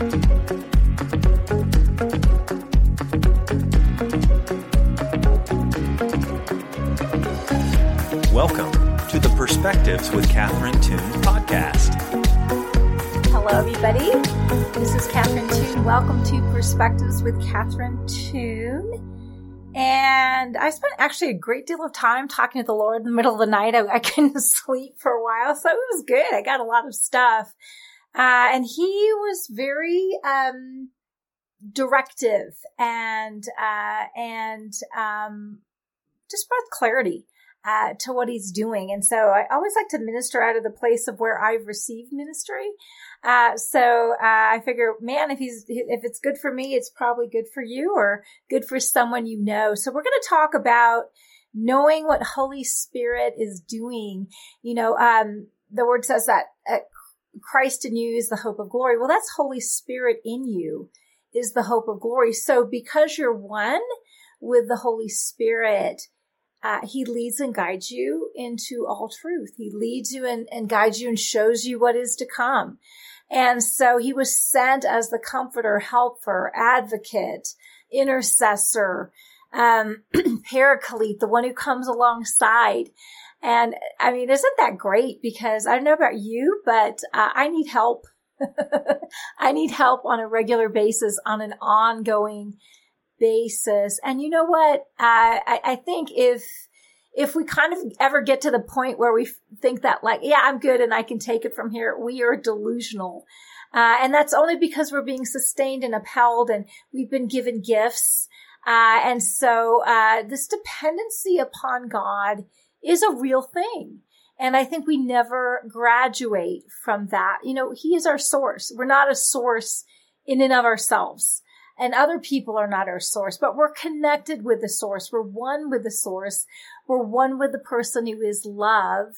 Welcome to the Perspectives with Catherine Toon podcast. Hello, everybody. This is Catherine Toon. Welcome to Perspectives with Catherine Toon. And I spent actually a great deal of time talking to the Lord in the middle of the night. I, I couldn't sleep for a while, so it was good. I got a lot of stuff. Uh, and he was very, um, directive and, uh, and, um, just brought clarity uh, to what he's doing. And so I always like to minister out of the place of where I've received ministry. Uh, so uh, I figure, man, if he's if it's good for me, it's probably good for you or good for someone you know. So we're going to talk about knowing what Holy Spirit is doing. You know, um, the word says that uh, Christ in you is the hope of glory. Well, that's Holy Spirit in you is the hope of glory. So because you're one with the Holy Spirit, uh, he leads and guides you into all truth. He leads you and, and guides you and shows you what is to come. And so he was sent as the comforter, helper, advocate, intercessor, um, paraclete, the one who comes alongside. And I mean, isn't that great? Because I don't know about you, but uh, I need help. I need help on a regular basis on an ongoing basis. And you know what? I, I, I think if, if we kind of ever get to the point where we think that like, yeah, I'm good and I can take it from here, we are delusional. Uh, and that's only because we're being sustained and upheld and we've been given gifts. Uh, and so, uh, this dependency upon God is a real thing. And I think we never graduate from that. You know, He is our source. We're not a source in and of ourselves and other people are not our source, but we're connected with the source. We're one with the source. We're one with the person who is love.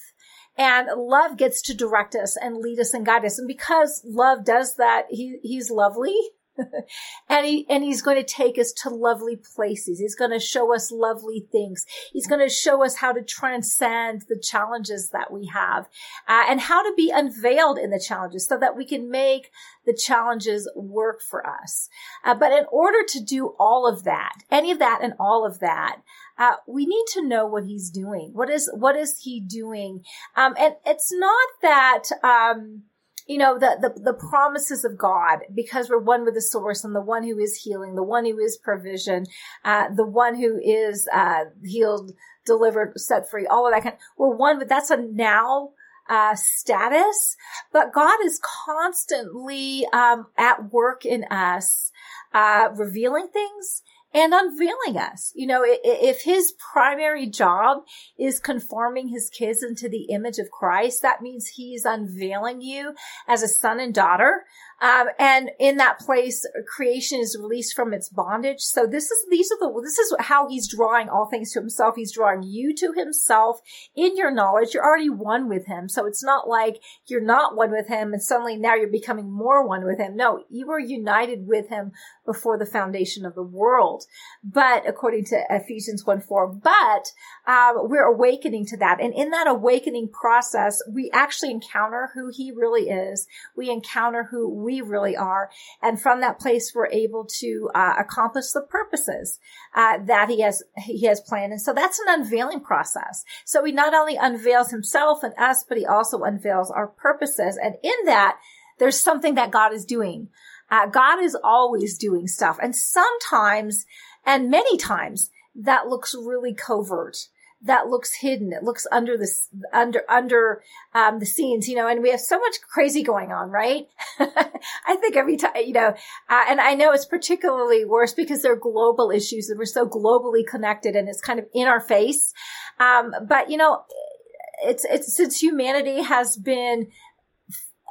And love gets to direct us and lead us and guide us. And because love does that, he, he's lovely. And he and he's going to take us to lovely places. He's going to show us lovely things. He's going to show us how to transcend the challenges that we have, uh, and how to be unveiled in the challenges, so that we can make the challenges work for us. Uh, but in order to do all of that, any of that, and all of that, uh, we need to know what he's doing. What is what is he doing? Um, and it's not that. Um, you know, the, the, the promises of God, because we're one with the source and the one who is healing, the one who is provision, uh, the one who is, uh, healed, delivered, set free, all of that kind. We're one with, that's a now, uh, status, but God is constantly, um, at work in us, uh, revealing things and unveiling us. You know, if his primary job is conforming his kids into the image of Christ, that means he's unveiling you as a son and daughter. Um, and in that place, creation is released from its bondage. So this is, these are the, this is how he's drawing all things to himself. He's drawing you to himself in your knowledge. You're already one with him. So it's not like you're not one with him and suddenly now you're becoming more one with him. No, you were united with him before the foundation of the world. But according to Ephesians 1 4, but, um, we're awakening to that. And in that awakening process, we actually encounter who he really is. We encounter who we we really are. And from that place, we're able to uh, accomplish the purposes uh, that he has he has planned. And so that's an unveiling process. So he not only unveils himself and us, but he also unveils our purposes. And in that, there's something that God is doing. Uh, God is always doing stuff, and sometimes, and many times, that looks really covert that looks hidden. It looks under the under under um, the scenes, you know. And we have so much crazy going on, right? I think every time, you know, uh, and I know it's particularly worse because they're global issues and we're so globally connected, and it's kind of in our face. Um, but you know, it's it's since humanity has been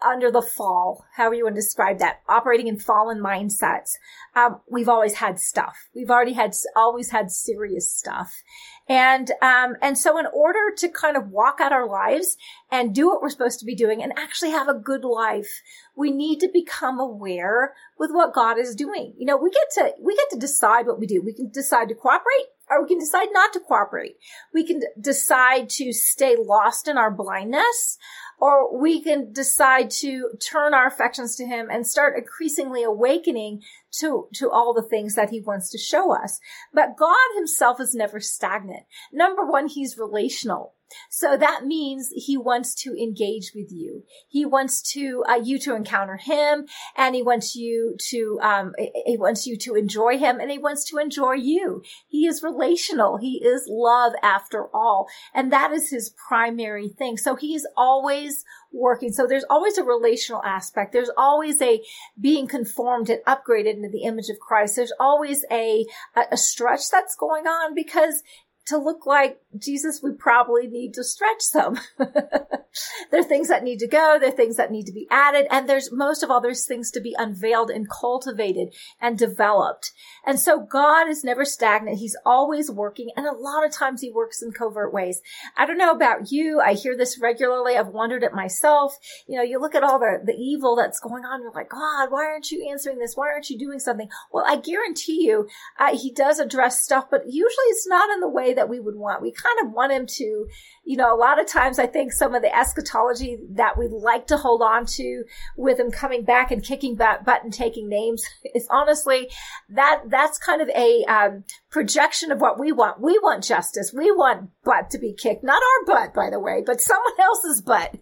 under the fall, however you want to describe that, operating in fallen mindsets. Um, we've always had stuff. We've already had, always had serious stuff. And, um, and so in order to kind of walk out our lives and do what we're supposed to be doing and actually have a good life, we need to become aware with what God is doing. You know, we get to, we get to decide what we do. We can decide to cooperate or we can decide not to cooperate. We can decide to stay lost in our blindness or we can decide to turn our affections to him and start increasingly awakening to, to all the things that he wants to show us. But God himself is never stagnant. Number one, he's relational. So that means he wants to engage with you. He wants to uh, you to encounter him, and he wants you to um, he wants you to enjoy him, and he wants to enjoy you. He is relational. He is love after all, and that is his primary thing. So he is always working. So there's always a relational aspect. There's always a being conformed and upgraded into the image of Christ. There's always a, a stretch that's going on because to look like Jesus, we probably need to stretch them. there are things that need to go. There are things that need to be added. And there's most of all, there's things to be unveiled and cultivated and developed. And so God is never stagnant. He's always working. And a lot of times he works in covert ways. I don't know about you. I hear this regularly. I've wondered it myself. You know, you look at all the, the evil that's going on. You're like, God, why aren't you answering this? Why aren't you doing something? Well, I guarantee you, uh, he does address stuff, but usually it's not in the way that we would want. We kind of want him to, you know, a lot of times I think some of the eschatology that we like to hold on to with him coming back and kicking butt, butt and taking names is honestly that, that's kind of a um, projection of what we want. We want justice. We want butt to be kicked. Not our butt, by the way, but someone else's butt.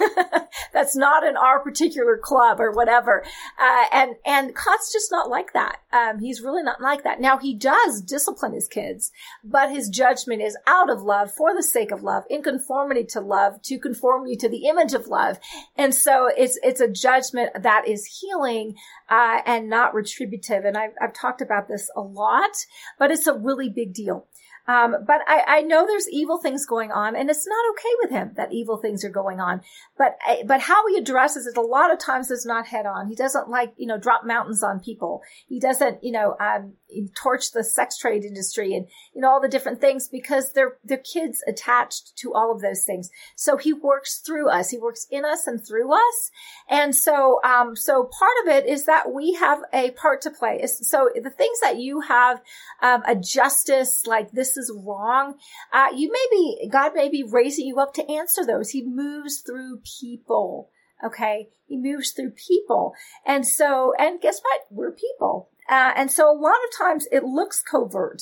that's not in our particular club or whatever. Uh, and, and God's just not like that. Um, he's really not like that. Now he does discipline his kids, but his judgment is out of love for the sake of love, in conformity to love, to conform you to the image of love. And so it's, it's a judgment that is healing, uh, and not retributive. And I've, I've talked about this a lot, but it's a really big deal. Um, but I, I, know there's evil things going on, and it's not okay with him that evil things are going on. But but how he addresses it a lot of times is not head on. He doesn't like you know drop mountains on people. He doesn't you know um, torch the sex trade industry and you know all the different things because they're they're kids attached to all of those things. So he works through us. He works in us and through us. And so um, so part of it is that we have a part to play. So the things that you have um, a justice like this this is wrong, uh, you may be, God may be raising you up to answer those. He moves through people. Okay. He moves through people. And so, and guess what? We're people. Uh, and so a lot of times it looks covert.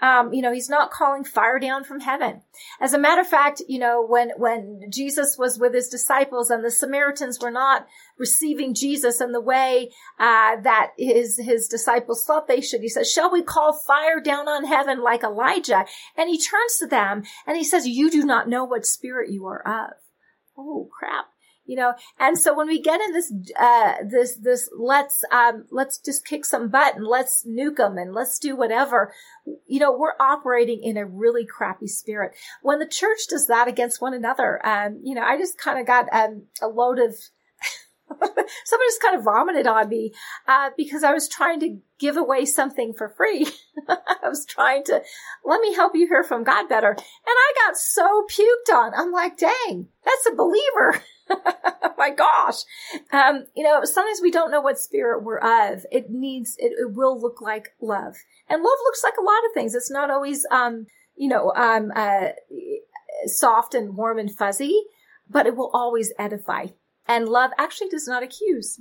Um, you know, he's not calling fire down from heaven. As a matter of fact, you know, when, when Jesus was with his disciples and the Samaritans were not receiving Jesus in the way, uh, that his, his disciples thought they should, he says, shall we call fire down on heaven like Elijah? And he turns to them and he says, you do not know what spirit you are of. Oh crap you know and so when we get in this uh this this let's um let's just kick some butt and let's nuke them and let's do whatever you know we're operating in a really crappy spirit when the church does that against one another um you know i just kind of got um, a load of somebody just kind of vomited on me uh, because I was trying to give away something for free. I was trying to let me help you hear from God better, and I got so puked on. I'm like, dang, that's a believer. My gosh. Um, you know, sometimes we don't know what spirit we're of. It needs, it, it, will look like love. And love looks like a lot of things. It's not always, um, you know, um, uh, soft and warm and fuzzy, but it will always edify. And love actually does not accuse.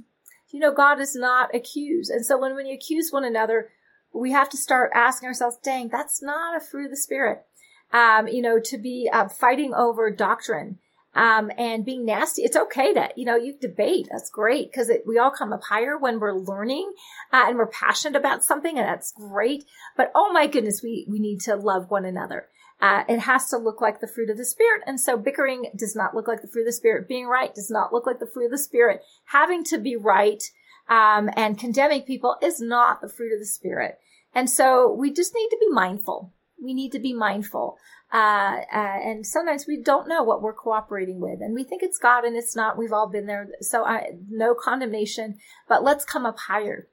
You know, God does not accuse. And so when, when you accuse one another, we have to start asking ourselves, dang, that's not a fruit of the spirit. Um, you know, to be uh, fighting over doctrine um, and being nasty. It's okay to, you know, you debate. That's great because we all come up higher when we're learning uh, and we're passionate about something and that's great. But oh my goodness, we, we need to love one another. Uh, it has to look like the fruit of the spirit. And so bickering does not look like the fruit of the spirit. Being right does not look like the fruit of the spirit. Having to be right, um, and condemning people is not the fruit of the spirit. And so we just need to be mindful. We need to be mindful. Uh, uh, and sometimes we don't know what we're cooperating with and we think it's God and it's not. We've all been there. So I, no condemnation, but let's come up higher.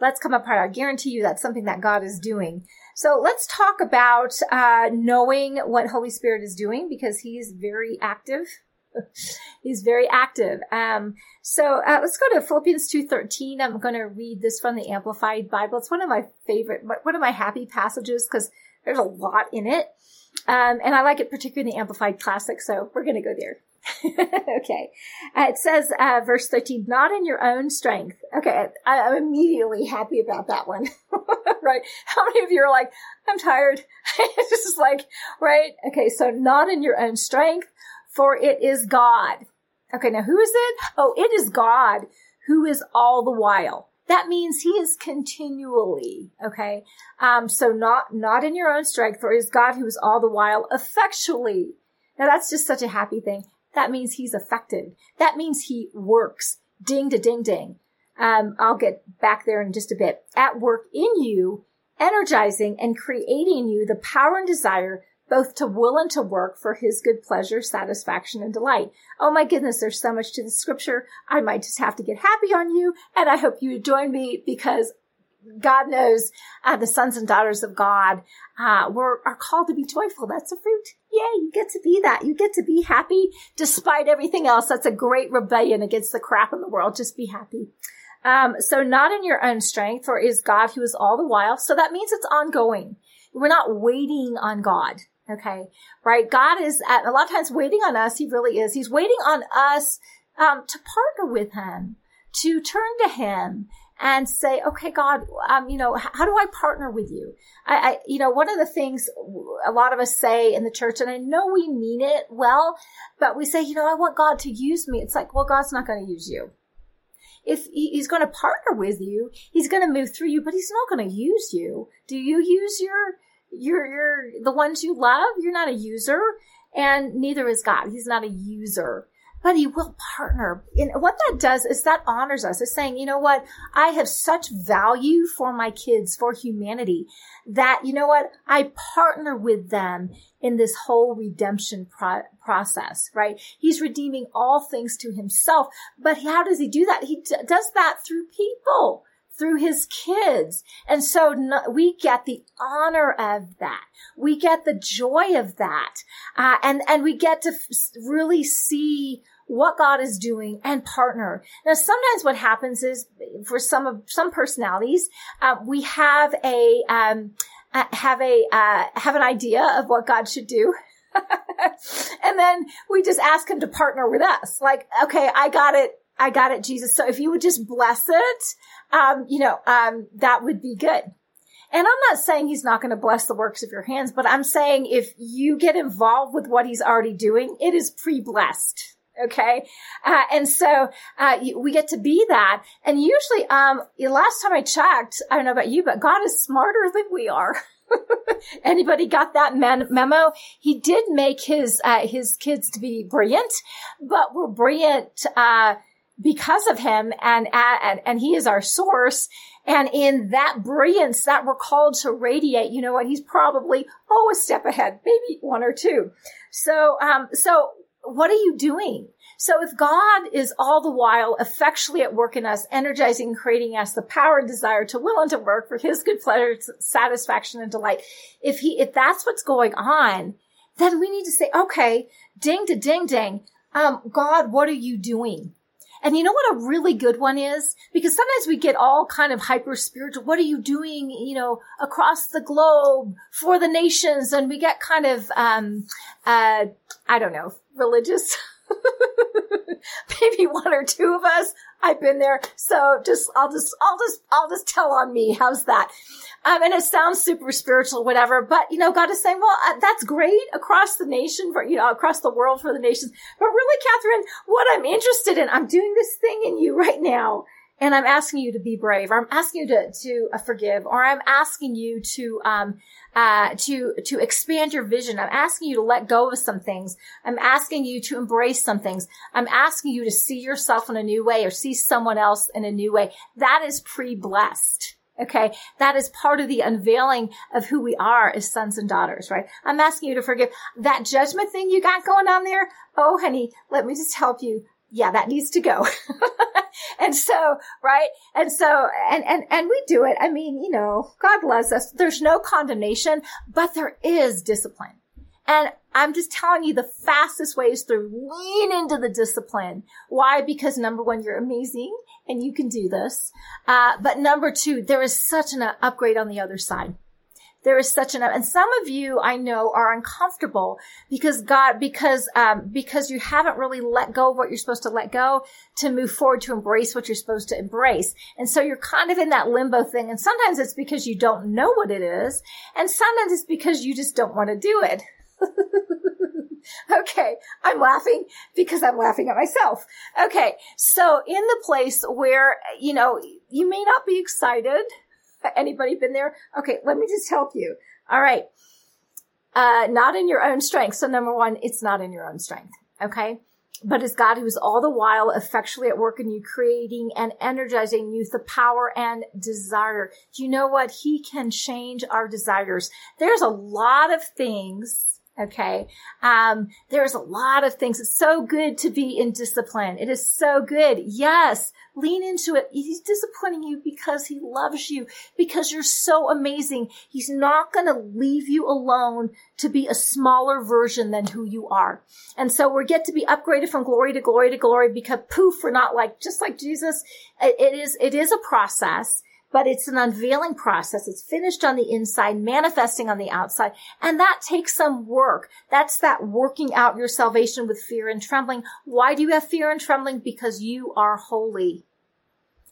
Let's come up higher. I guarantee you that's something that God is doing. So let's talk about, uh, knowing what Holy Spirit is doing because he's very active. he's very active. Um, so uh, let's go to Philippians 2.13. I'm going to read this from the Amplified Bible. It's one of my favorite, one of my happy passages because there's a lot in it. Um, and I like it particularly in the Amplified Classic, so we're going to go there. okay. Uh, it says, uh, verse 13, not in your own strength. Okay. I, I'm immediately happy about that one. right. How many of you are like, I'm tired. it's just like, right. Okay. So not in your own strength, for it is God. Okay. Now who is it? Oh, it is God who is all the while. That means he is continually, okay? Um, so not, not in your own strength, for it is God who is all the while effectually. Now that's just such a happy thing that means he's affected. That means he works. Ding to ding ding. Um, I'll get back there in just a bit. At work in you, energizing and creating you the power and desire both to will and to work for his good pleasure, satisfaction, and delight. Oh my goodness, there's so much to the scripture. I might just have to get happy on you, and I hope you would join me because God knows uh, the sons and daughters of God uh, were are called to be joyful. That's a fruit. Yeah, you get to be that. You get to be happy despite everything else. That's a great rebellion against the crap in the world. Just be happy. Um, so not in your own strength, for is God who is all the while. So that means it's ongoing. We're not waiting on God. Okay. Right. God is a lot of times waiting on us. He really is. He's waiting on us, um, to partner with him, to turn to him and say, okay, God, um, you know, how do I partner with you? I, I, you know, one of the things a lot of us say in the church, and I know we mean it well, but we say, you know, I want God to use me. It's like, well, God's not going to use you. If he's going to partner with you, he's going to move through you, but he's not going to use you. Do you use your, your, your, the ones you love? You're not a user and neither is God. He's not a user but he will partner. And what that does is that honors us. It's saying, you know what? I have such value for my kids, for humanity that, you know what? I partner with them in this whole redemption pro- process, right? He's redeeming all things to himself. But how does he do that? He d- does that through people through his kids. And so no, we get the honor of that. We get the joy of that. Uh, and, and we get to f- really see what God is doing and partner. Now, sometimes what happens is for some of some personalities, uh, we have a um, uh, have a uh, have an idea of what God should do. and then we just ask him to partner with us. Like, okay, I got it. I got it, Jesus. So if you would just bless it, um, you know, um, that would be good. And I'm not saying he's not going to bless the works of your hands, but I'm saying if you get involved with what he's already doing, it is pre-blessed. Okay. Uh, and so, uh, we get to be that. And usually, um, last time I checked, I don't know about you, but God is smarter than we are. Anybody got that memo? He did make his, uh, his kids to be brilliant, but we're brilliant, uh, because of him and, and, and he is our source. And in that brilliance that we're called to radiate, you know what? He's probably, oh, a step ahead, maybe one or two. So, um, so what are you doing? So if God is all the while effectually at work in us, energizing, creating us the power and desire to will and to work for his good pleasure, satisfaction and delight, if he, if that's what's going on, then we need to say, okay, ding to ding ding. Um, God, what are you doing? And you know what a really good one is? Because sometimes we get all kind of hyper spiritual. What are you doing, you know, across the globe for the nations? And we get kind of, um, uh, I don't know, religious. Maybe one or two of us. I've been there. So just, I'll just, I'll just, I'll just tell on me. How's that? Um, and it sounds super spiritual, whatever, but you know, God is saying, well, uh, that's great across the nation for, you know, across the world for the nations. But really, Catherine, what I'm interested in, I'm doing this thing in you right now and I'm asking you to be brave, or I'm asking you to to uh, forgive, or I'm asking you to um uh to to expand your vision. I'm asking you to let go of some things. I'm asking you to embrace some things. I'm asking you to see yourself in a new way or see someone else in a new way. That is pre-blessed. Okay. That is part of the unveiling of who we are as sons and daughters, right? I'm asking you to forgive that judgment thing you got going on there. Oh, honey, let me just help you yeah, that needs to go. and so, right? And so, and, and, and we do it. I mean, you know, God loves us. There's no condemnation, but there is discipline. And I'm just telling you the fastest way is through lean into the discipline. Why? Because number one, you're amazing and you can do this. Uh, but number two, there is such an upgrade on the other side there is such an, and some of you I know are uncomfortable because God, because, um, because you haven't really let go of what you're supposed to let go to move forward to embrace what you're supposed to embrace. And so you're kind of in that limbo thing. And sometimes it's because you don't know what it is. And sometimes it's because you just don't want to do it. okay. I'm laughing because I'm laughing at myself. Okay. So in the place where, you know, you may not be excited. Anybody been there? Okay. Let me just help you. All right. Uh, not in your own strength. So number one, it's not in your own strength. Okay. But it's God who is all the while effectually at work in you, creating and energizing you the power and desire. Do you know what? He can change our desires. There's a lot of things Okay. Um, there's a lot of things. It's so good to be in discipline. It is so good. Yes. Lean into it. He's disciplining you because he loves you, because you're so amazing. He's not going to leave you alone to be a smaller version than who you are. And so we get to be upgraded from glory to glory to glory because poof, we're not like, just like Jesus. it, it is, it is a process but it's an unveiling process. It's finished on the inside, manifesting on the outside. And that takes some work. That's that working out your salvation with fear and trembling. Why do you have fear and trembling? Because you are holy.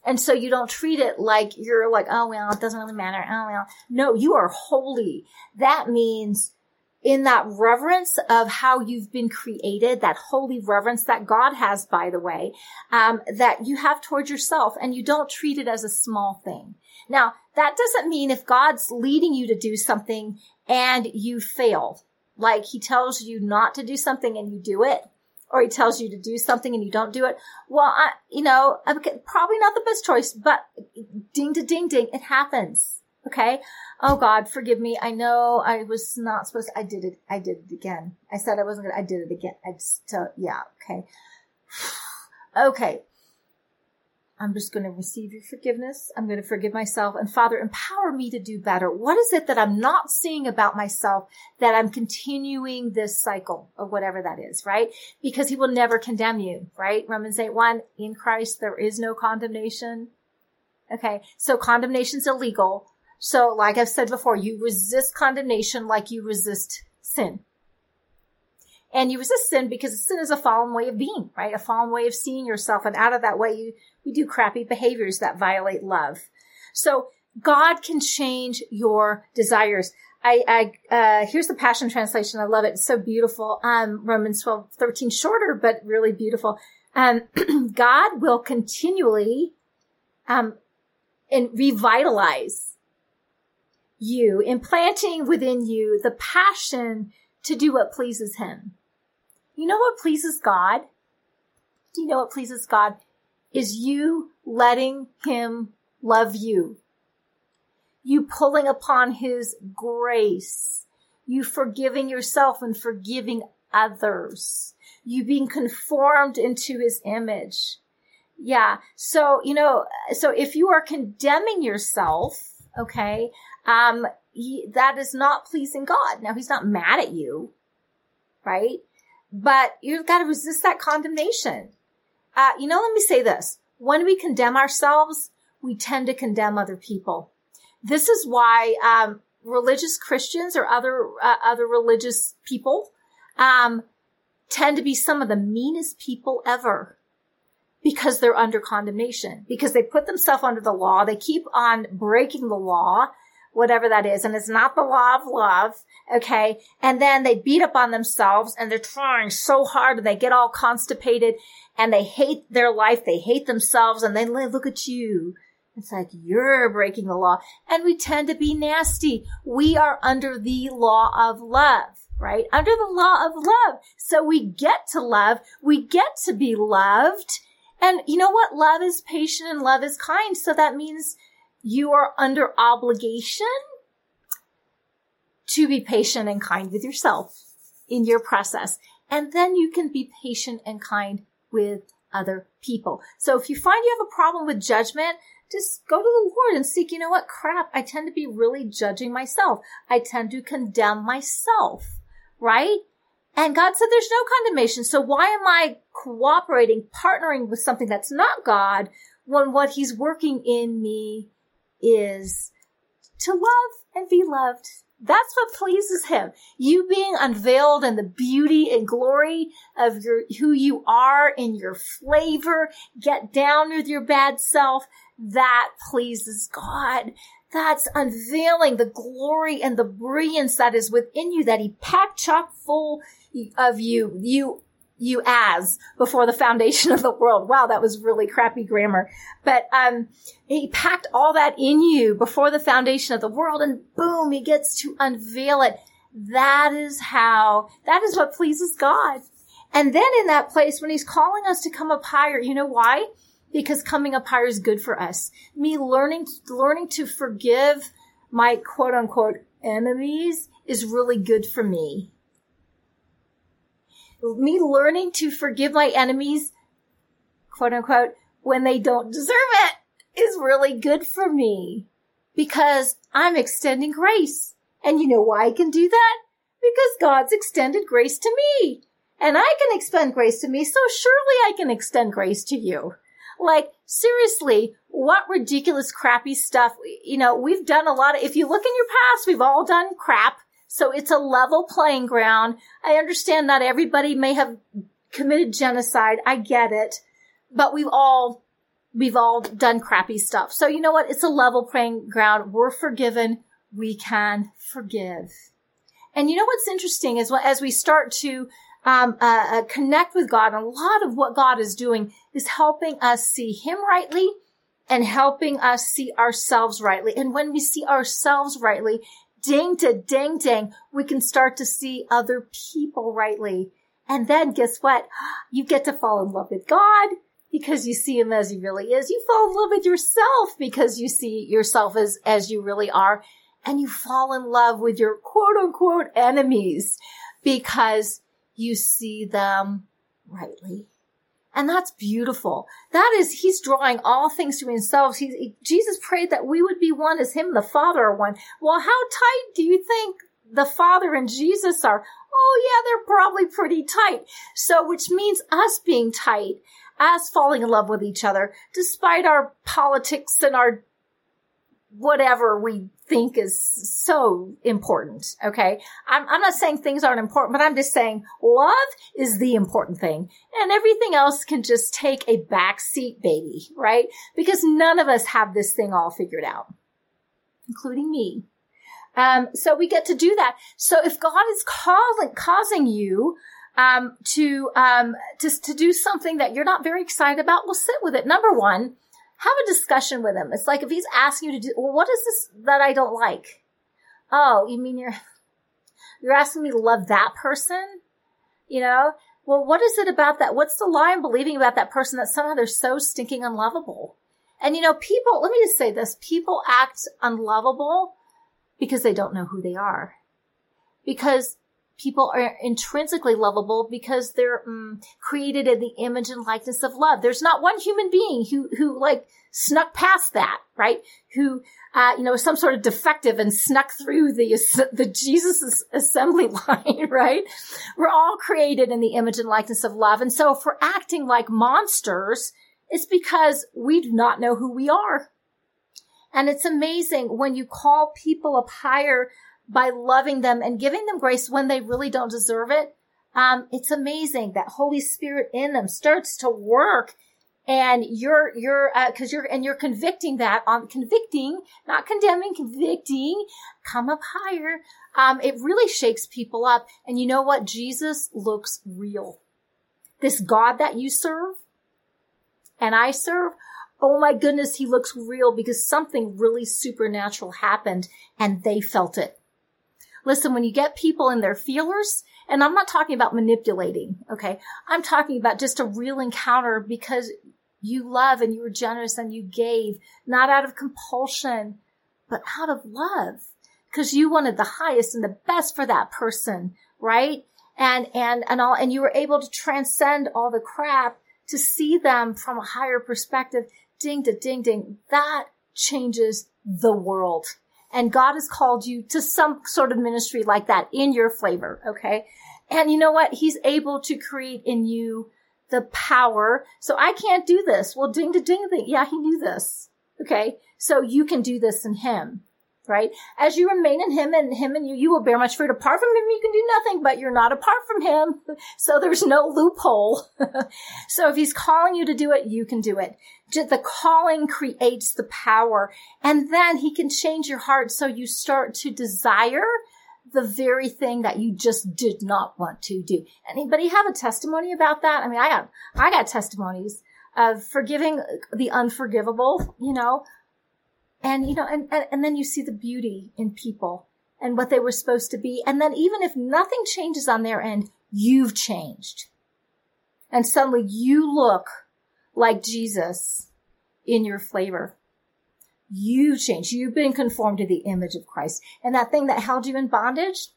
And so you don't treat it like you're like, oh, well, it doesn't really matter. Oh, well. No, you are holy. That means in that reverence of how you've been created, that holy reverence that God has, by the way, um, that you have towards yourself and you don't treat it as a small thing. Now, that doesn't mean if God's leading you to do something and you fail, like he tells you not to do something and you do it, or he tells you to do something and you don't do it. Well, I, you know, probably not the best choice, but ding to ding ding, it happens. Okay. Oh God, forgive me. I know I was not supposed to, I did it. I did it again. I said I wasn't going to, I did it again. I just, yeah. Okay. okay. I'm just going to receive your forgiveness. I'm going to forgive myself. And Father, empower me to do better. What is it that I'm not seeing about myself that I'm continuing this cycle of whatever that is, right? Because he will never condemn you, right? Romans 8 1, in Christ, there is no condemnation. Okay. So condemnation's illegal. So, like I've said before, you resist condemnation like you resist sin. And you resist sin because sin is a fallen way of being, right? A fallen way of seeing yourself. And out of that way, you, we do crappy behaviors that violate love. So God can change your desires. I, I uh, here's the Passion Translation. I love it. It's so beautiful. Um, Romans 12, 13, shorter, but really beautiful. Um, God will continually, um, and revitalize you, implanting within you the passion to do what pleases Him. You know what pleases God? Do you know what pleases God? Is you letting Him love you. You pulling upon His grace. You forgiving yourself and forgiving others. You being conformed into His image. Yeah. So, you know, so if you are condemning yourself, okay, um, he, that is not pleasing God. Now he's not mad at you, right? But you've got to resist that condemnation. Uh, you know, let me say this. When we condemn ourselves, we tend to condemn other people. This is why, um, religious Christians or other, uh, other religious people, um, tend to be some of the meanest people ever because they're under condemnation, because they put themselves under the law. They keep on breaking the law whatever that is. And it's not the law of love. Okay. And then they beat up on themselves and they're trying so hard and they get all constipated and they hate their life. They hate themselves and they look at you. It's like you're breaking the law and we tend to be nasty. We are under the law of love, right? Under the law of love. So we get to love. We get to be loved. And you know what? Love is patient and love is kind. So that means you are under obligation to be patient and kind with yourself in your process. And then you can be patient and kind with other people. So if you find you have a problem with judgment, just go to the Lord and seek, you know what? Crap. I tend to be really judging myself. I tend to condemn myself, right? And God said there's no condemnation. So why am I cooperating, partnering with something that's not God when what he's working in me is to love and be loved That's what pleases him. You being unveiled in the beauty and glory of your, who you are in your flavor. Get down with your bad self. That pleases God. That's unveiling the glory and the brilliance that is within you that he packed chock full of you. You you as before the foundation of the world. Wow, that was really crappy grammar. But um, he packed all that in you before the foundation of the world, and boom, he gets to unveil it. That is how, that is what pleases God. And then in that place, when he's calling us to come up higher, you know why? Because coming up higher is good for us. Me learning, learning to forgive my quote unquote enemies is really good for me me learning to forgive my enemies, quote unquote, when they don't deserve it is really good for me because I'm extending grace. And you know why I can do that? Because God's extended grace to me. And I can extend grace to me, so surely I can extend grace to you. Like, seriously, what ridiculous crappy stuff. You know, we've done a lot of, if you look in your past, we've all done crap so it's a level playing ground. I understand not everybody may have committed genocide. I get it. But we've all, we've all done crappy stuff. So you know what? It's a level playing ground. We're forgiven. We can forgive. And you know what's interesting is as we start to um, uh, uh, connect with God, a lot of what God is doing is helping us see Him rightly and helping us see ourselves rightly. And when we see ourselves rightly, ding to ding ding, we can start to see other people rightly. And then guess what? You get to fall in love with God because you see him as he really is. You fall in love with yourself because you see yourself as, as you really are. And you fall in love with your quote unquote enemies because you see them rightly. And that's beautiful. That is, he's drawing all things to himself. He, Jesus prayed that we would be one as him, the Father, are one. Well, how tight do you think the Father and Jesus are? Oh yeah, they're probably pretty tight. So, which means us being tight, us falling in love with each other, despite our politics and our whatever we think is so important. Okay. I'm, I'm not saying things aren't important, but I'm just saying love is the important thing and everything else can just take a backseat baby, right? Because none of us have this thing all figured out, including me. Um, so we get to do that. So if God is calling, causing you, um, to, um, to, to do something that you're not very excited about, well, sit with it. Number one, have a discussion with him. It's like if he's asking you to do, well, what is this that I don't like? Oh, you mean you're, you're asking me to love that person? You know? Well, what is it about that? What's the lie I'm believing about that person that somehow they're so stinking unlovable? And you know, people, let me just say this, people act unlovable because they don't know who they are. Because people are intrinsically lovable because they're um, created in the image and likeness of love. There's not one human being who who like snuck past that, right? Who uh, you know some sort of defective and snuck through the the Jesus assembly line, right? We're all created in the image and likeness of love, and so if we're acting like monsters, it's because we do not know who we are. And it's amazing when you call people up higher by loving them and giving them grace when they really don't deserve it. Um, it's amazing that Holy Spirit in them starts to work and you're, you're, uh, cause you're, and you're convicting that on convicting, not condemning, convicting, come up higher. Um, it really shakes people up. And you know what? Jesus looks real. This God that you serve and I serve, oh my goodness, he looks real because something really supernatural happened and they felt it. Listen, when you get people in their feelers, and I'm not talking about manipulating, okay? I'm talking about just a real encounter because you love and you were generous and you gave, not out of compulsion, but out of love. Because you wanted the highest and the best for that person, right? And, and, and all, and you were able to transcend all the crap to see them from a higher perspective. Ding ding ding. That changes the world and God has called you to some sort of ministry like that in your flavor. Okay. And you know what? He's able to create in you the power. So I can't do this. Well, ding to ding ding. Yeah, he knew this. Okay. So you can do this in him. Right? As you remain in him and him and you, you will bear much fruit. Apart from him, you can do nothing, but you're not apart from him. So there's no loophole. so if he's calling you to do it, you can do it. The calling creates the power and then he can change your heart so you start to desire the very thing that you just did not want to do. Anybody have a testimony about that? I mean, I got, I got testimonies of forgiving the unforgivable, you know, and, you know, and, and, and then you see the beauty in people and what they were supposed to be. And then even if nothing changes on their end, you've changed. And suddenly you look like Jesus in your flavor. You changed. You've been conformed to the image of Christ. And that thing that held you in bondage,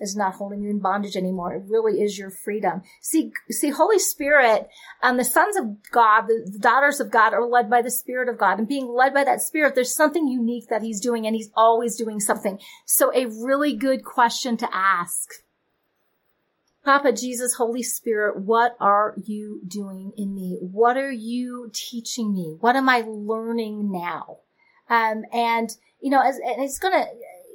is not holding you in bondage anymore. It really is your freedom. See, see, Holy Spirit, um, the sons of God, the, daughters of God are led by the Spirit of God and being led by that Spirit, there's something unique that he's doing and he's always doing something. So a really good question to ask. Papa Jesus, Holy Spirit, what are you doing in me? What are you teaching me? What am I learning now? Um, and, you know, as, and it's gonna,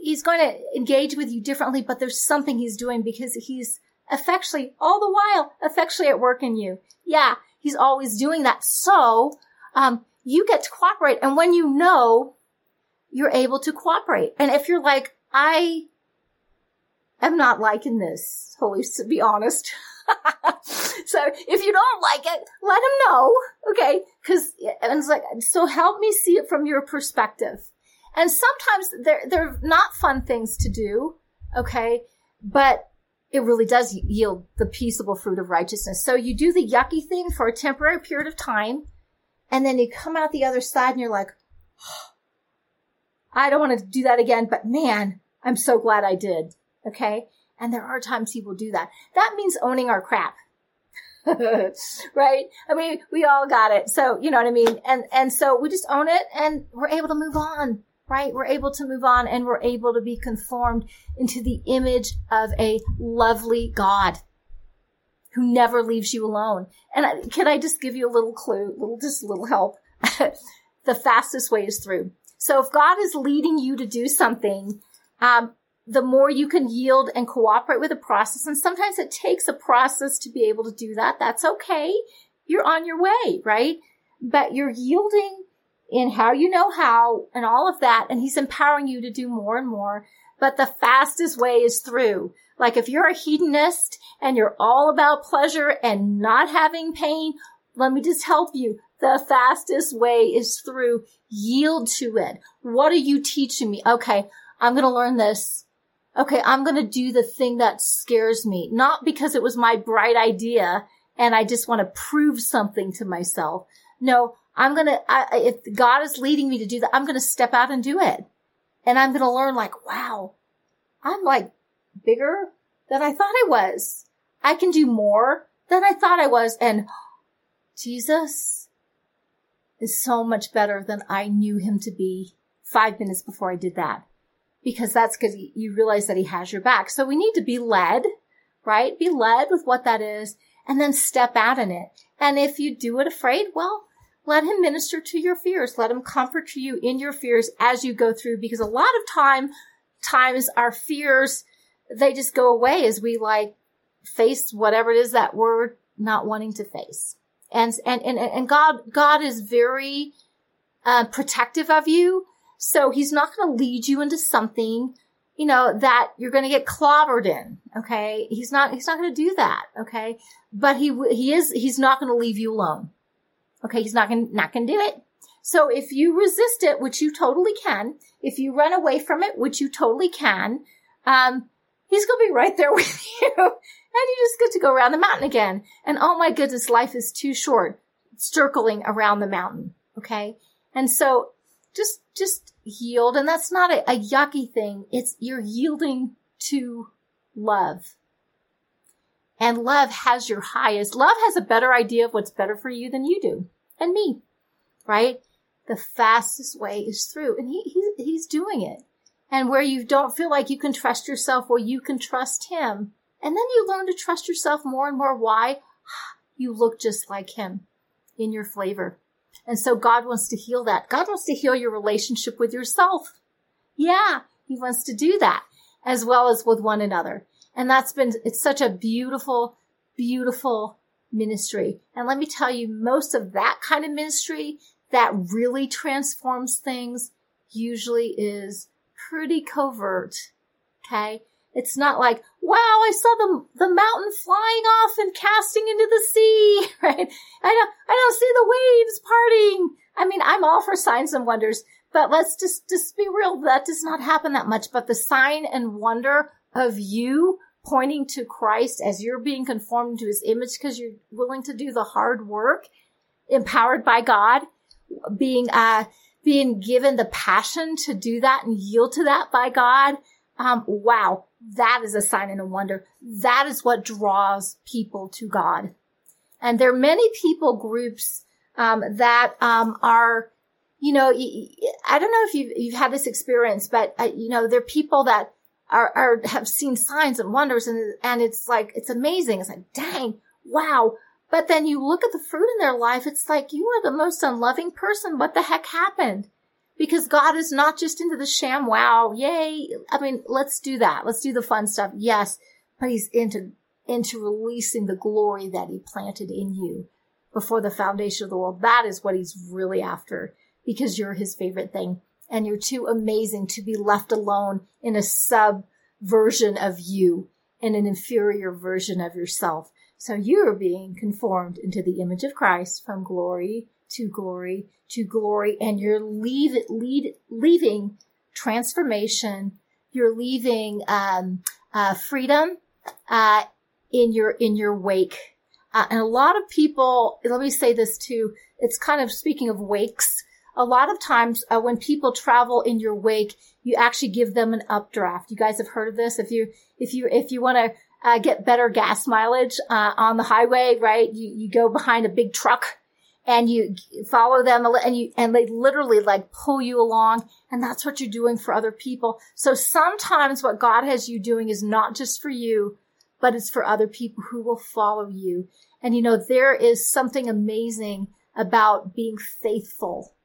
he's going to engage with you differently, but there's something he's doing because he's effectually, all the while, effectually at work in you. Yeah, he's always doing that. So, um, you get to cooperate. And when you know, you're able to cooperate. And if you're like, I am not liking this, Holy, to be honest. so if you don't like it, let him know. Okay. Cause, and it's like, so help me see it from your perspective. And sometimes they're, they're not fun things to do. Okay. But it really does yield the peaceable fruit of righteousness. So you do the yucky thing for a temporary period of time. And then you come out the other side and you're like, I don't want to do that again, but man, I'm so glad I did. Okay. And there are times he will do that. That means owning our crap. right? I mean, we all got it. So, you know what I mean? And, and so we just own it and we're able to move on right? We're able to move on and we're able to be conformed into the image of a lovely God who never leaves you alone. And can I just give you a little clue, little, just a little help? the fastest way is through. So if God is leading you to do something, um, the more you can yield and cooperate with the process. And sometimes it takes a process to be able to do that. That's okay. You're on your way, right? But you're yielding in how you know how and all of that. And he's empowering you to do more and more. But the fastest way is through. Like if you're a hedonist and you're all about pleasure and not having pain, let me just help you. The fastest way is through yield to it. What are you teaching me? Okay. I'm going to learn this. Okay. I'm going to do the thing that scares me, not because it was my bright idea and I just want to prove something to myself. No, I'm going to, if God is leading me to do that, I'm going to step out and do it. And I'm going to learn like, wow, I'm like bigger than I thought I was. I can do more than I thought I was. And Jesus is so much better than I knew him to be five minutes before I did that. Because that's because you realize that he has your back. So we need to be led, right? Be led with what that is and then step out in it. And if you do it afraid, well, let him minister to your fears. Let him comfort you in your fears as you go through because a lot of time, times our fears, they just go away as we like face whatever it is that we're not wanting to face. And, and, and, and God, God is very, uh, protective of you. So he's not going to lead you into something, you know, that you're going to get clobbered in. Okay. He's not, he's not going to do that. Okay. But he, he is, he's not going to leave you alone. Okay, he's not gonna, not gonna do it. So if you resist it, which you totally can, if you run away from it, which you totally can, um, he's gonna be right there with you. and you just get to go around the mountain again. And oh my goodness, life is too short circling around the mountain. Okay. And so just, just yield. And that's not a, a yucky thing. It's you're yielding to love. And love has your highest, love has a better idea of what's better for you than you do and me, right? The fastest way is through and he, he he's doing it. And where you don't feel like you can trust yourself, well, you can trust him. And then you learn to trust yourself more and more. Why? You look just like him in your flavor. And so God wants to heal that. God wants to heal your relationship with yourself. Yeah, he wants to do that as well as with one another. And that's been, it's such a beautiful, beautiful ministry. And let me tell you, most of that kind of ministry that really transforms things usually is pretty covert. Okay. It's not like, wow, I saw the, the mountain flying off and casting into the sea, right? I don't, I don't see the waves parting. I mean, I'm all for signs and wonders, but let's just, just be real. That does not happen that much. But the sign and wonder of you pointing to Christ as you're being conformed to his image because you're willing to do the hard work, empowered by God, being, uh, being given the passion to do that and yield to that by God. Um, wow. That is a sign and a wonder. That is what draws people to God. And there are many people groups, um, that, um, are, you know, I don't know if you've, you've had this experience, but, uh, you know, there are people that, are, are have seen signs and wonders and and it's like it's amazing. It's like, dang, wow. But then you look at the fruit in their life, it's like you are the most unloving person. What the heck happened? Because God is not just into the sham wow, yay. I mean, let's do that. Let's do the fun stuff. Yes, but he's into into releasing the glory that he planted in you before the foundation of the world. That is what he's really after because you're his favorite thing and you're too amazing to be left alone in a sub version of you in an inferior version of yourself. So you're being conformed into the image of Christ from glory to glory to glory, and you're leave, lead, leaving transformation. You're leaving um, uh, freedom uh, in your in your wake. Uh, and a lot of people, let me say this too. It's kind of speaking of wakes a lot of times uh, when people travel in your wake, you actually give them an updraft. You guys have heard of this. If you, if you, if you want to uh, get better gas mileage uh, on the highway, right? You, you go behind a big truck and you follow them and you, and they literally like pull you along. And that's what you're doing for other people. So sometimes what God has you doing is not just for you, but it's for other people who will follow you. And you know, there is something amazing about being faithful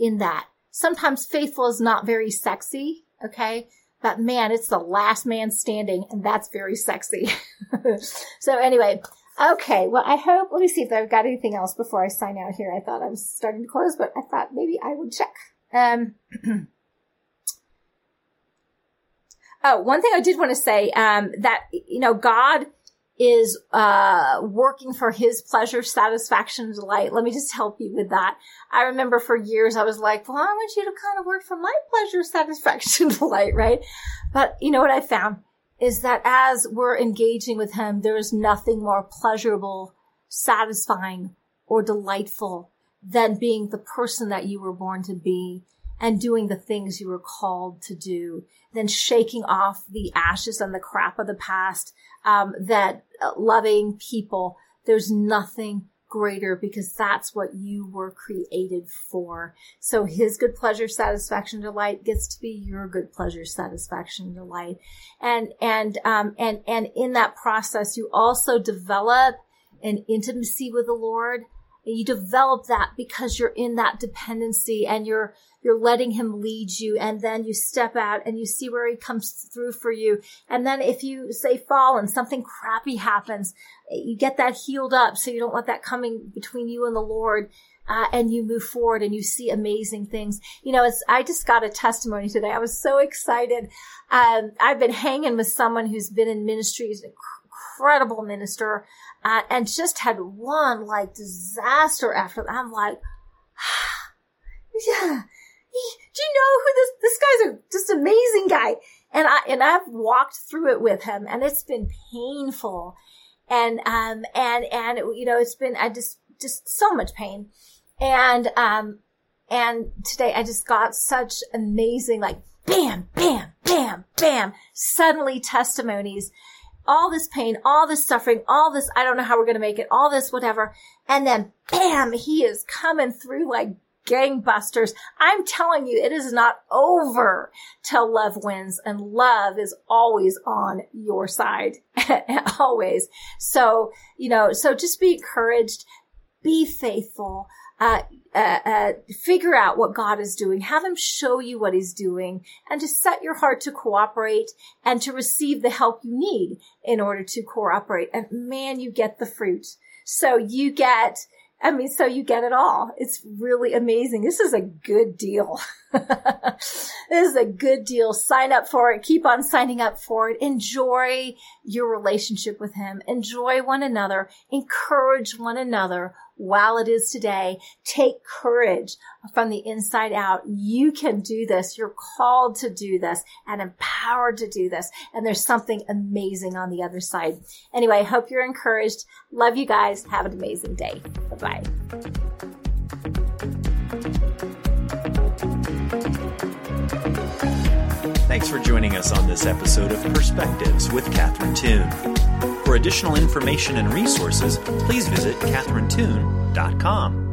in that. Sometimes faithful is not very sexy, okay? But man, it's the last man standing, and that's very sexy. so anyway, okay. Well, I hope. Let me see if I've got anything else before I sign out here. I thought I was starting to close, but I thought maybe I would check. Um. oh, one thing I did want to say, um, that you know, God is uh, working for his pleasure, satisfaction, delight. Let me just help you with that. I remember for years I was like, well, I want you to kind of work for my pleasure, satisfaction, delight, right? But you know what I found is that as we're engaging with him, there is nothing more pleasurable, satisfying, or delightful than being the person that you were born to be and doing the things you were called to do, then shaking off the ashes and the crap of the past, um, that uh, loving people. There's nothing greater because that's what you were created for. So his good pleasure, satisfaction, delight gets to be your good pleasure, satisfaction, delight. And, and, um, and, and in that process, you also develop an intimacy with the Lord you develop that because you're in that dependency and you're you're letting him lead you and then you step out and you see where he comes through for you and then if you say fall and something crappy happens you get that healed up so you don't want that coming between you and the lord uh, and you move forward and you see amazing things. You know, it's, I just got a testimony today. I was so excited. Um, I've been hanging with someone who's been in ministry, he's an incredible minister, and just had one like disaster after that. I'm like, yeah, do you know who this, this guy's a just amazing guy. And I, and I've walked through it with him and it's been painful. And, um, and, and, you know, it's been, I just, just so much pain. And, um, and today I just got such amazing, like, bam, bam, bam, bam, suddenly testimonies all this pain, all this suffering, all this, I don't know how we're going to make it, all this, whatever. And then bam, he is coming through like gangbusters. I'm telling you, it is not over till love wins and love is always on your side. always. So, you know, so just be encouraged, be faithful. Uh, uh, uh, figure out what God is doing. Have him show you what he's doing and to set your heart to cooperate and to receive the help you need in order to cooperate. And man, you get the fruit. So you get I mean, so you get it all. It's really amazing. This is a good deal. this is a good deal. Sign up for it. Keep on signing up for it. Enjoy your relationship with him. Enjoy one another. Encourage one another while it is today. Take courage from the inside out. You can do this. You're called to do this and empowered to do this. And there's something amazing on the other side. Anyway, I hope you're encouraged. Love you guys. Have an amazing day. Bye bye. Thanks for joining us on this episode of Perspectives with Catherine Toon. For additional information and resources, please visit catherinetoon.com.